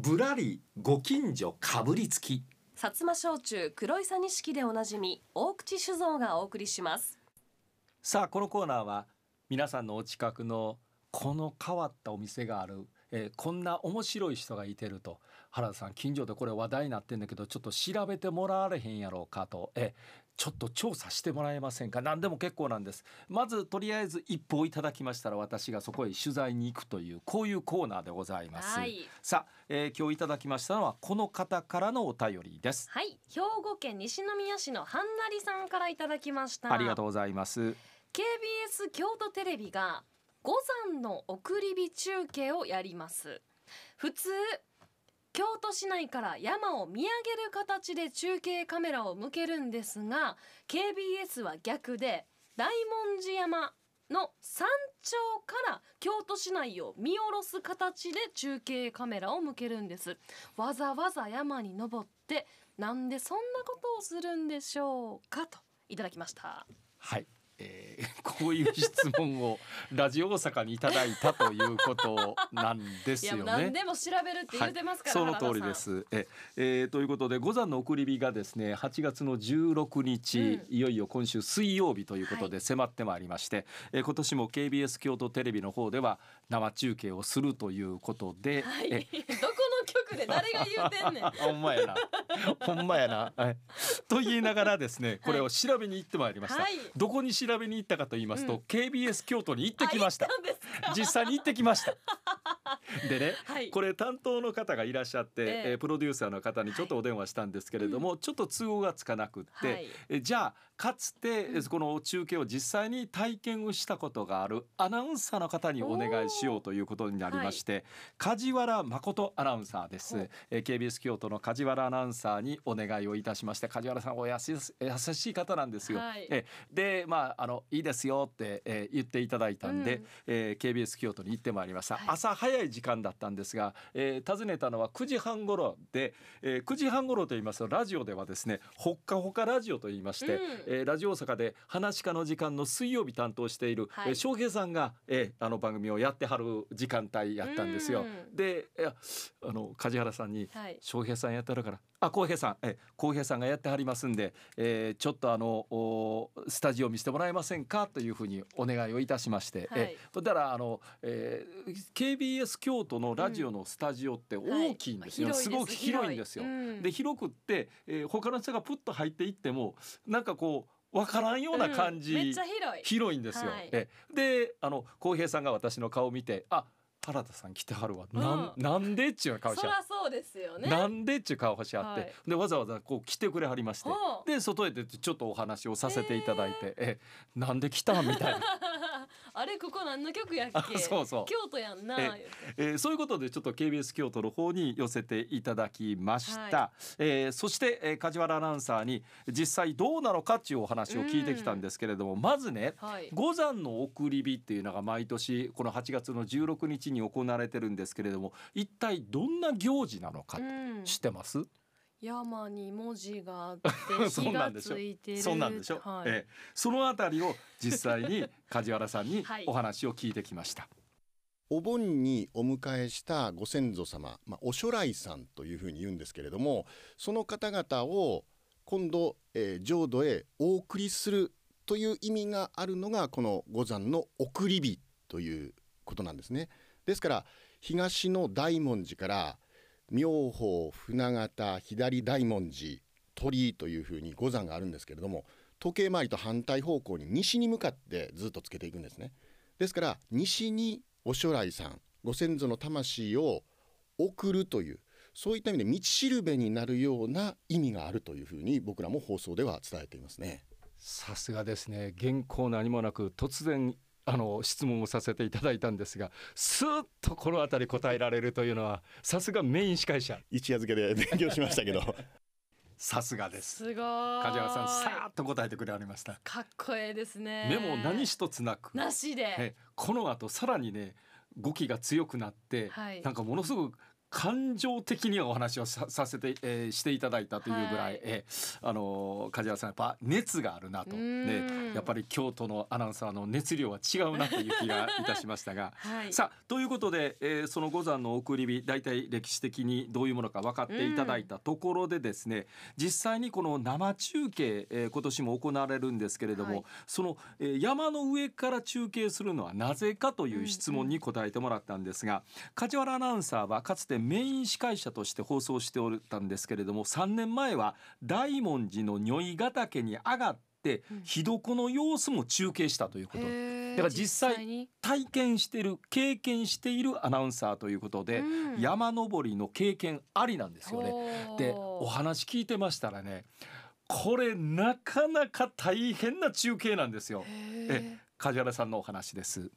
ぶらりご近所かぶりつき。薩摩焼酎黒いさ錦でおなじみ大口酒造がお送りします。さあこのコーナーは皆さんのお近くのこの変わったお店がある、えーこんな面白い人がいてると。原田さん近所でこれ話題になってんだけどちょっと調べてもらわれへんやろうかと、えーちょっと調査してもらえませんか？何でも結構なんです。まずとりあえず一報いただきましたら私がそこへ取材に行くというこういうコーナーでございます、はい。さあ、えー今日いただきましたのはこの方からのお便りです。はい。兵庫県西宮市のはんなりさんからいただきました。ありがとうございます。KBS 京都テレビが五山の送り火中継をやります。普通京都市内から山を見上げる形で中継カメラを向けるんですが KBS は逆で大文字山の山頂から京都市内を見下ろす形で中継カメラを向けるんです。わざわざ山に登ってなんでそんなことをするんでしょうかといただきました。はい、えーこういう質問をラジオ大阪にいただいたということなんですよいやもう何ね。でも調べるって言ってますから、その原田さん通りで。す。ええーということで五山の送り火がですね8月の16日、うんいよいよ今週水曜日ということで迫ってまいりまして、えー今年も KBS 京都テレビの方では生中継をするということで、はい。え どこの局で誰が言うてんねん。ほんまやな。ほんまやな。はい。と言いながらですね、これを調べに行ってまいりました。はい。どこに調べに行ったかと言いますと、うん。KBS 京都に行ってきました。実際に行ってきました。でね、はい。これ担当の方がいらっしゃって、ええ。えープロデューサーの方にちょっとお電話したんですけれども、ちょっと都合がつかなくって、はい。えじゃあかつて、うん。この中継を実際に体験をしたことがあるアナウンサーの方にお願いしようということになりまして、梶原誠アナウンサーです。えー KBS 京都の梶原アナウンサーにお願いをいたしまして梶原さんお優しい方なんですよ。はい。えでまああのいいですよって、えー言っていただいたんで、うん。えー KBS 京都に行ってまいりました、はい。朝早い時間だったんですが、えー訪ねたのは9時半頃で、えー9時半頃と言いますとラジオではですねほっかほかラジオと言いまして、うん。えーラジオ大阪で話し家の時間の水曜日担当している、はい。えー翔平さんが、えーあの番組をやってはる時間帯やったんですよ。うん。でいやあの梶原さんにはい。翔平さんやってはるからあ浩平さん。え浩平さんがやってはりますんで、えーちょっとあのおスタジオ見せてもらえませんかというふうにお願いをいたしまして、はい。えそしたらあの、えー KBS 京都のラジオのスタジオって大きいんですよ、はいす。ごく広いんですよ。うん。で広くって、えー他の人がプッと入っていってもなんかこうわからんような感じ、うん。広い。んですよ。はい。えであの浩平さんが私の顔を見て「あ原田さん来てはるわ、なんなんで?」っちゅう顔しそそうですよね。なんでっちゅう顔しあって、はい。でわざわざこう来てくれはりまして。ほうで外へ出てちょっとお話をさせていただいて「えなんで来たん?」みたいな、あれここ何の局やっあけ。そうそう京都やんな。えーそういうことでちょっと KBS 京都の方に寄せていただきました、はえーそして、えー梶原アナウンサーに実際どうなのかっていうお話を聞いてきたんですけれども、まずねはい。五山の送り火っていうのが毎年この8月の16日に行われてるんですけれども一体どんな行事なのかうん知ってます、山に文字があってそ 火がうなんでしょついてる。そうなんでしょ、はい。ええそのあたりを実際に梶原さんに はいお話を聞いてきました。お盆にお迎えしたご先祖様、まあ、お初来さんというふうに言うんですけれどもその方々を今度、えー浄土へお送りするという意味があるのがこの五山の送り火ということなんですね。ですから東の大文字から妙法船形左大文字鳥居というふうに五山があるんですけれども時計回りと反対方向に西に向かってずっとつけていくんですね。ですから西にお初来さんご先祖の魂を送るというそういった意味で道しるべになるような意味があるというふうに僕らも放送では伝えていますね。さすがですね原稿何もなく突然あの質問をさせていただいたんですがスーッとこの辺り答えられるというのはさすがメイン司会者一夜漬けで勉強しましたけど さすがですすごい。梶原さんさーっと答えてくれはりましたかっこええですね。メモ何一つなくなしで。えこの後さらにね語気が強くなって、はいなんかものすごく感情的にはお話をささせて、えー、していただいたというぐらい、はい、えー、あのー、梶原さんやっぱ熱があるなと、ね、やっぱり京都のアナウンサーの熱量は違うなという気がいたしましたが、はい、さあということで、えー、その五山の送り火大体歴史的にどういうものか分かっていただいたところでですね実際にこの生中継、えー、今年も行われるんですけれども、はい、その、えー、山の上から中継するのはなぜかという質問に答えてもらったんですが、梶原アナウンサーはかつてメイン司会者として放送しておったんですけれども3年前は大文字の如意ヶ岳に上がって火床の様子も中継したということ、だから実際体験している経験しているアナウンサーということで、山登りの経験ありなんですよね。でお話聞いてましたらねこれなかなか大変な中継なんですよ。え梶原さんのお話です。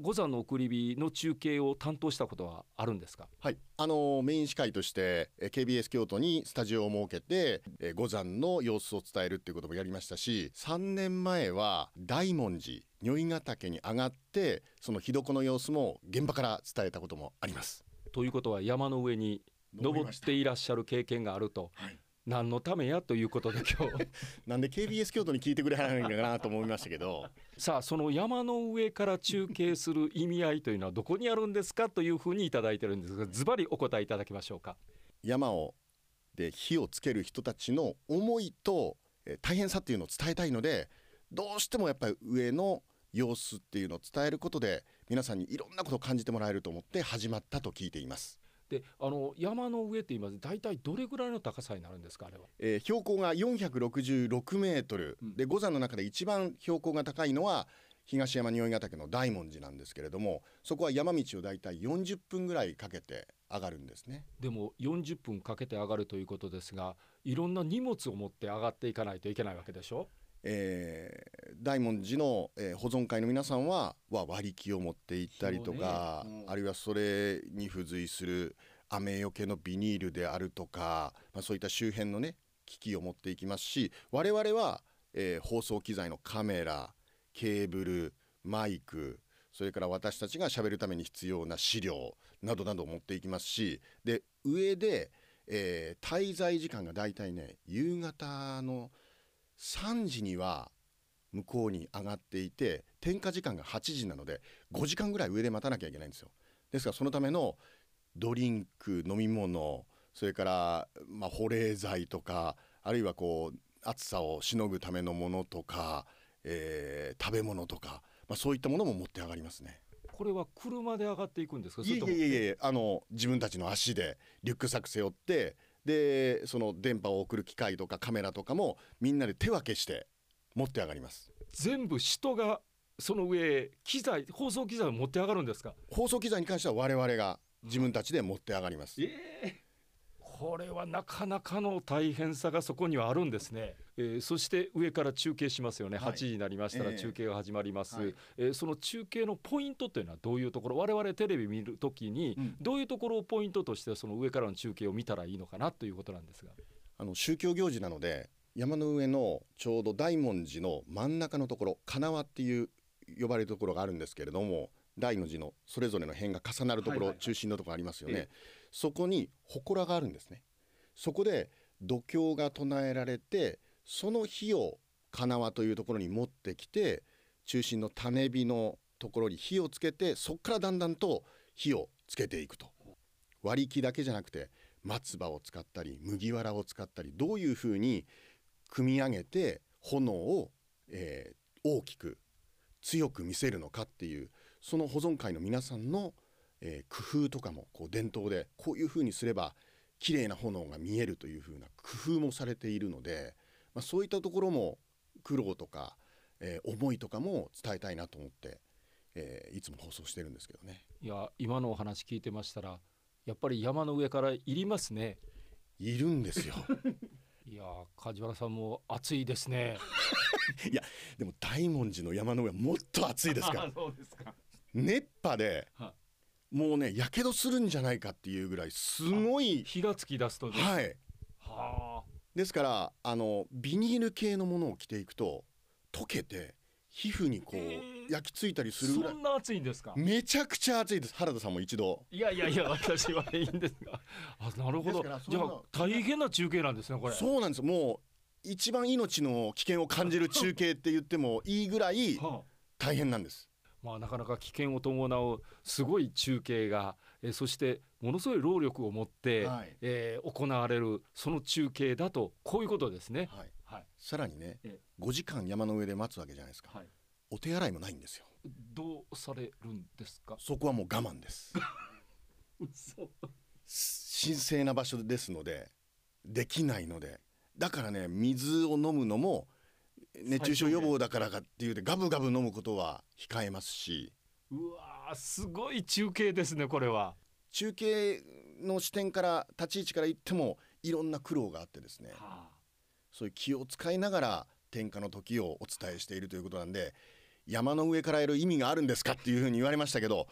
五山の送り火の中継を担当したことはあるんですか？はい。あのメイン司会として KBS 京都にスタジオを設けて五山の様子を伝えるっていうこともやりましたし3年前は大文字如意ヶ岳に上がってその火床の様子も現場から伝えたこともあります。ということは山の上に登っていらっしゃる経験があると、はい何のためやということで今日。なんで KBS 京都に聞いてくれはないのかなと思いましたけど。さあその山の上から中継する意味合いというのはどこにあるんですかというふうに頂いてるんですがズバリお答えいただきましょうか。山をで火をつける人たちの思いと、え大変さっていうのを伝えたいのでどうしてもやっぱり上の様子っていうのを伝えることで皆さんにいろんなことを感じてもらえると思って始まったと聞いていますであの山の上って言います。大体どれぐらいの高さになるんですかあれは、えー、標高が466メートル、うん、で五山の中で一番標高が高いのは東山仁王ヶ岳の大文字なんですけれどもそこは山道を大体40分ぐらいかけて上がるんですね。でも40分かけて上がるということですがいろんな荷物を持って上がっていかないといけないわけでしょ？えー、大文字の、えー、保存会の皆さんはは割り木を持って行ったりとか、ね。うん、あるいはそれに付随する雨よけのビニールであるとか、まあ、そういった周辺のね機器を持っていきますし我々は、えー、放送機材のカメラケーブルマイクそれから私たちがしゃべるために必要な資料などなどを持っていきますしで上で、えー、滞在時間がだいたいね夕方の3時には向こうに上がっていて点火時間が8時なので5時間ぐらい上で待たなきゃいけないんですよ。ですからそのためのドリンク飲み物それから、まあ、保冷剤とかあるいはこう暑さをしのぐためのものとか、えー、食べ物とか、まあ、そういったものも持って上がりますね。これは車で上がっていくんですか？いえいえいえあの自分たちの足でリュックサック背負ってでその電波を送る機械とかカメラとかもみんなで手分けして持って上がります。全部人がその上機材放送機材を持って上がるんですか？放送機材に関しては我々が自分たちで持って上がります、えー、これはなかなかの大変さがそこにはあるんですね、えー、そして上から中継しますよね、はい、8時になりましたら中継が始まります、えーはい、えー、その中継のポイントっていうのはどういうところ？我々テレビ見るときにどういうところをポイントとしてその上からの中継を見たらいいのかなということなんですが。あの宗教行事なので山の上のちょうど大文字の真ん中のところ金輪っていう呼ばれるところがあるんですけれども大の字のそれぞれの辺が重なるところ、中心のところありますよね、ええ、そこに祠があるんですね。そこで度胸が唱えられてその火を金輪というところに持ってきて中心の種火のところに火をつけてそこからだんだんと火をつけていくと。割り木だけじゃなくて松葉を使ったり麦わらを使ったりどういうふうに組み上げて炎を、えー、大きく強く見せるのかっていうその保存会の皆さんの、えー、工夫とかもこう伝統でこういうふうにすれば綺麗な炎が見えるというふうな工夫もされているので、まあ、そういったところも苦労とか、えー、思いとかも伝えたいなと思って、えー、いつも放送してるんですけどね。いや今のお話聞いてましたらやっぱり山の上からいりますね。いるんですよ。いや梶原さんも暑いですね。いやでも大文字の山の上はもっと暑いですから。そうですか。熱波でもうねやけどするんじゃないかっていうぐらいすごい火がつき出すとはい。はあ。ですからあのビニール系のものを着ていくと溶けて皮膚にこへうー。焼き付いたりするぐらいそんな暑いんですか？めちゃくちゃ暑いです。原田さんも一度。いやいやいや私はいいんですが。あなるほど。じゃあ大変な中継なんですねこれ。そうなんです。よもう一番命の危険を感じる中継って言ってもいいぐらいはあ。大変なんですまあ、なかなか危険を伴うすごい中継が、えーそしてものすごい労力を持って、はい。えー行われるその中継だとこういうことですね。はい。はい。さらにねえ5時間山の上で待つわけじゃないですか。はい、お手洗いもないんですよ。どうされるんですか？そこはもう我慢です。嘘。神聖な場所ですのでできないので。だからね水を飲むのも熱中症予防だからかっていうでガブガブ飲むことは控えますし。うわーすごい中継ですねこれは。中継の視点から立ち位置から言ってもいろんな苦労があってですね。はそういう気を使いながら天下の時をお伝えしているということなんで山の上からやる意味があるんですかっていうふうに言われましたけど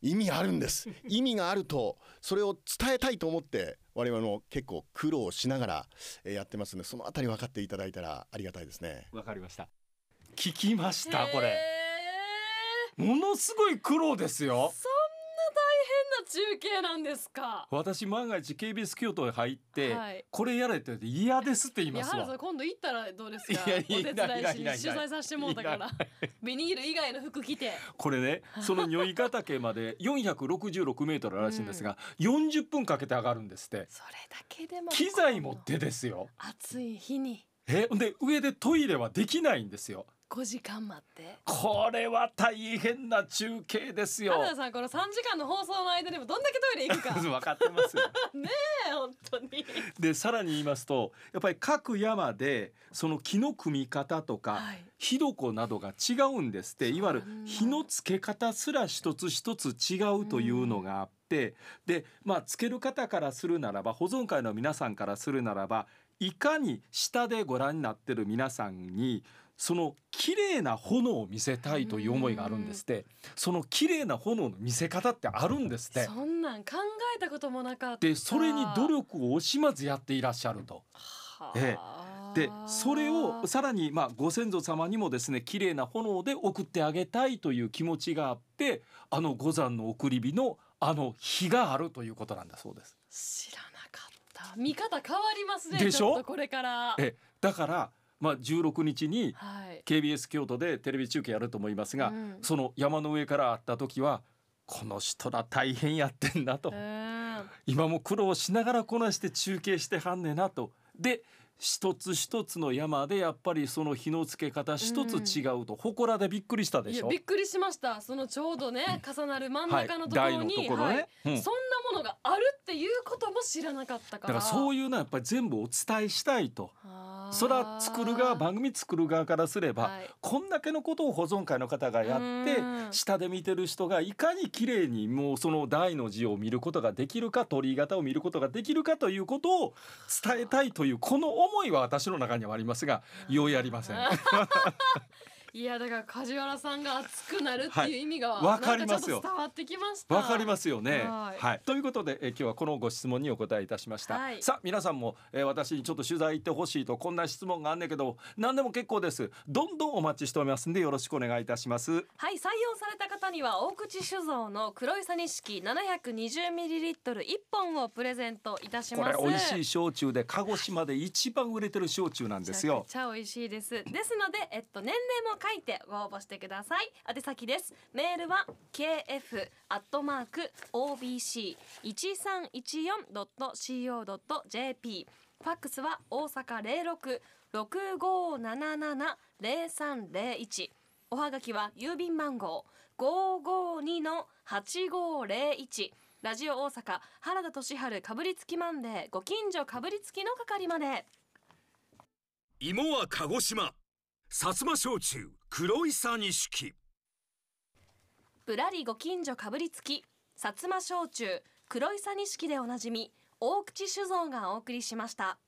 意味あるんです意味があるとそれを伝えたいと思って我々も結構苦労しながらえーやってますのでそのあたり分かっていただいたらありがたいですねあわかりました。聞きましたこれ。へものすごい苦労ですよーそんな大変な中継なんですか？私万が一 KBS 京都へ入って、はいこれやれって言って嫌ですって言います今度行ったらどうですか？いやいやお手伝いし取材させてもらったかいら。ビニール以外の服着て。これねその如意ヶ岳まで466メートルらしいんですが、40分かけて上がるんですってそれだけでも。機材持ってですよ暑い日にえで上でトイレはできないんですよ5時間待って。これは大変な中継ですよ原田さんこの3時間の放送の間でもどんだけトイレ行くか。ね分かってますよ え本当に。でさらに言いますとやっぱり各山でその木の組み方とか、はい。火床などが違うんですっていわゆる火のつけ方すら一つ一つ違うというのがあって、でまあつける方からするならば保存会の皆さんからするならばいかに下でご覧になってる皆さんにその綺麗な炎を見せたいという思いがあるんですってその綺麗な炎の見せ方ってあるんですってそんなん考えたこともなかった。でそれに努力を惜しまずやっていらっしゃると。はあ。えでそれをさらにまあご先祖様にもですね綺麗な炎で送ってあげたいという気持ちがあってあの五山の送り火のあの火があるということなんだそうです。知らなかった。見方変わりますね。でしょ？ちっとこれから。えだからまあ16日にはい。KBS 京都でテレビ中継やると思いますが、うん。その山の上から会った時はこの人ら大変やってんなと、うん。今も苦労しながらこなして中継してはんねんなと。で一つ一つの山でやっぱりその火のつけ方一つ違うと、祠でびっくりしたでいしょ？やびっくりしました。そのちょうどね重なる真んはい中のところに、ところね、はい。うん。そんなものがあるっていうことも知らなかったか。だかららそういうのはやっぱり全部お伝えしたいと。あーそ作る側番組作る側からすれば、はい。こんだけのことを保存会の方がやってうん。下で見てる人がいかに綺麗にもうその大の字を見ることができるか鳥居型を見ることができるかということを伝えたいというこの思いは私の中にはありますがようやりません。いやだから梶原さんが熱くなるってはいいう意味がわかりますよなんかちょっと伝わってきました。わかりますよね。ははいい、ということで、えー今日はこのご質問にお答えいたしました。はいさあ皆さんも、えー私にちょっと取材行ってほしいとこんな質問があんねんけど何でも結構です。どんどんお待ちしておりますんでよろしくお願いいたします。はい採用された方には大口酒造の黒いさ錦 720ml 一本をプレゼントいたしこます。れ美味しい焼酎で鹿児島で一番売れてる焼酎なんですよめ。ちゃくちゃ美味しいです。ですので、えっと年齢も書いてご応募してください。宛先です。メールは kf アットマーク obc 一三一四ドット co ドット jp。ファックスは大阪零六六五七七零三零一。おはがきは郵便番号五五二の八五零一。ラジオ大阪原田俊治かぶりつきマンデーご近所かぶりつきの係まで。芋は鹿児島薩摩焼酎黒いさ錦。ぶらりご近所かぶりつき薩摩焼酎黒いさ錦でおなじみ大口酒造がお送りしました。